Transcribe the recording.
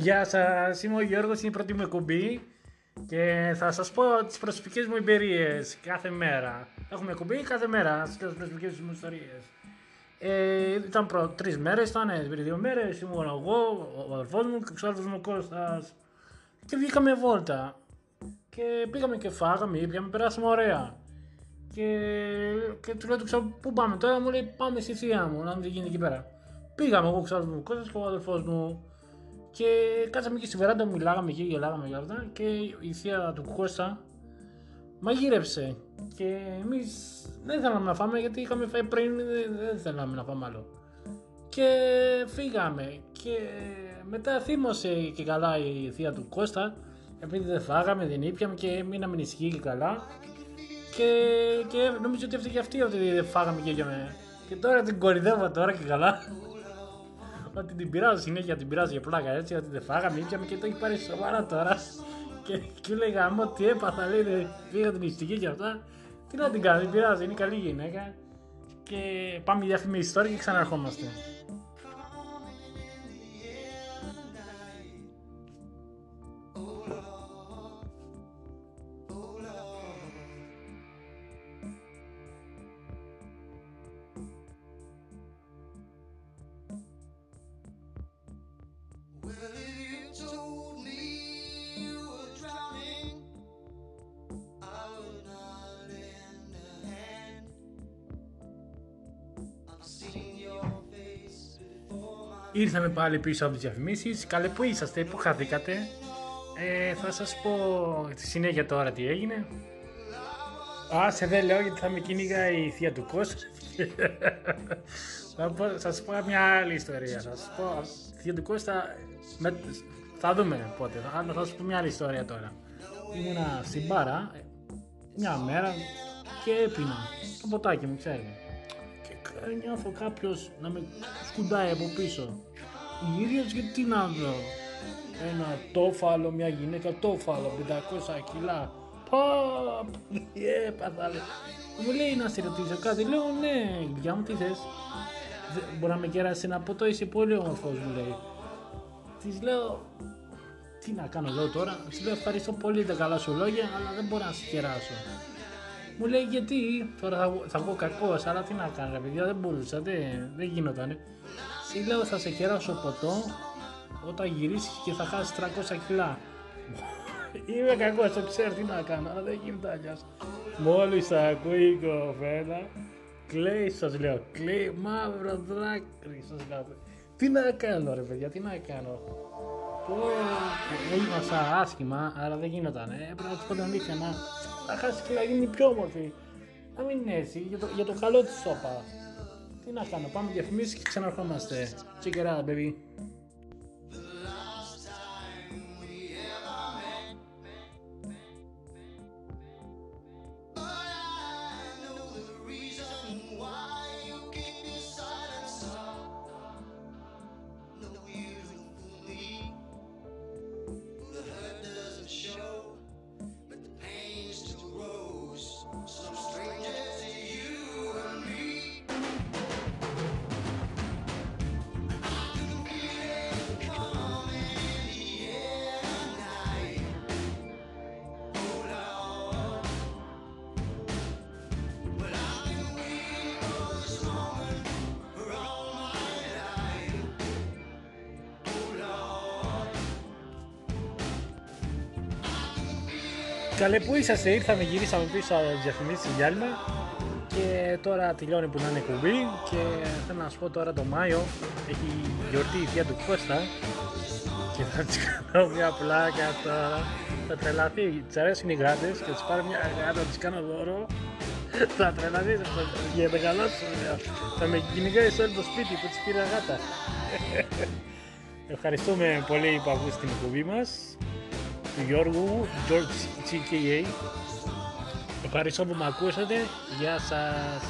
Γεια σας, είμαι ο Γιώργος, είναι η πρώτη μου εκπομπή και θα σας πω τις προσωπικές μου εμπειρίες κάθε μέρα. Έχουμε εκπομπή κάθε μέρα, στις προσωπικές μου ιστορίες. Ε, ήταν προ, τρεις μέρες, ήταν πριν δύο μέρες, ήμουν εγώ, ο αδελφός μου και ο ξάδελφος μου ο Κώστας και βγήκαμε βόλτα και πήγαμε και φάγαμε, ήπιαμε, περάσαμε ωραία. Και, και του λέω του ξέρω πού πάμε τώρα, μου λέει πάμε στη θεία μου, να μην γίνει εκεί πέρα. Πήγαμε εγώ, ξέρω μου, Κώστας και ο αδελφός μου και κάτσαμε και στη βεράντα, μιλάγαμε και γελάγαμε για αυτά και η θεία του Κώστα μαγείρεψε και εμείς δεν θέλαμε να φάμε γιατί είχαμε φάει πριν, δεν θέλαμε να φάμε άλλο. Και φύγαμε. Και μετά θύμωσε και καλά η θεία του Κώστα επειδή δεν φάγαμε, δεν ήπιαμε και μείναμε νησικοί και καλά. Και, και νομίζω ότι έφταιγε αυτή ότι δεν φάγαμε και για Και τώρα την κορυδεύω τώρα και καλά ότι την πειράζω συνέχεια, την πειράζω για πλάκα έτσι, ότι δεν φάγαμε, ήπιαμε και το έχει πάρει σοβαρά τώρα. Και, και λέει γάμο, τι έπαθα, λέει, πήγα την ιστική και αυτά. Τι να την κάνω, δεν πειράζει, είναι καλή γυναίκα. Και πάμε για αυτή ιστορία και ξαναρχόμαστε. Ήρθαμε πάλι πίσω από τις διαφημίσεις. Καλέ που είσαστε, που χαθήκατε; Ε, θα σας πω στη συνέχεια τώρα τι έγινε. Α, σε δεν λέω γιατί θα με κυνήγα η θεία του Κώστα. θα, πω, θα σας πω μια άλλη ιστορία. Θα σας πω, θεία του Κώστα, με, θα δούμε πότε. Θα, θα σας πω μια άλλη ιστορία τώρα. Ήμουνα στην μπάρα μια μέρα και έπινα το ποτάκι μου, ξέρετε νιώθω κάποιος να με σκουντάει από πίσω. Γύρω και τι να δω. Ένα τόφαλο, μια γυναίκα τόφαλο, 500 κιλά. Πω, τι έπαθα. Μου λέει να σε ρωτήσω κάτι. Λέω ναι, για μου τι θες. Μπορεί να με κεράσει ένα ποτό, είσαι πολύ όμορφος μου λέει. Της λέω, τι να κάνω λέω τώρα. Της λέω ευχαριστώ πολύ τα καλά σου λόγια, αλλά δεν μπορώ να σε κεράσω. Μου λέει γιατί, τώρα θα, θα βγω κακός, αλλά τι να κάνω, παιδιά, δεν μπορούσα, δεν, δεν γινότανε. Συ λέω θα σε κεράσω ποτό όταν γυρίσεις και θα χάσεις 300 κιλά. Είμαι κακός, το ξέρω τι να κάνω, αλλά δεν γίνεται αλλιώς. Μόλις ακούει η κοπέλα, κλαίει, σας λέω, κλαίει μαύρο δάκρυ, σας λέω. Τι να κάνω, ρε παιδιά, τι να κάνω. Πω, έγινα άσχημα, αλλά δεν γινόταν. Ε, πρέπει να τους πω την αλήθεια να να χάσει και να γίνει πιο όμορφη. Να μην είναι έτσι, για το, για το καλό της σώπας. Τι να κάνω, πάμε διαφημίσεις και ξαναρχόμαστε. Check it out, baby. Καλέ που είσαστε, ήρθαμε, γυρίσαμε πίσω από τις διαφημίσεις διάλειμμα και τώρα τελειώνει που να είναι κουμπί και θέλω να σου πω τώρα το Μάιο έχει γιορτή η θεία του Κώστα και θα της κάνω μια πλάκα τώρα θα τρελαθεί, της αρέσουν οι γάτες και της πάρω μια γάτα, της κάνω δώρο. Θα τρελαθεί, για μεγαλώσω θα με κυνηγάει σε όλο το σπίτι που της πήρα γάτα. Ευχαριστούμε πολύ που ακούσατε την εκπομπή μας του Γιώργου, George CKA. Ευχαριστώ που με ακούσατε. Γεια σας.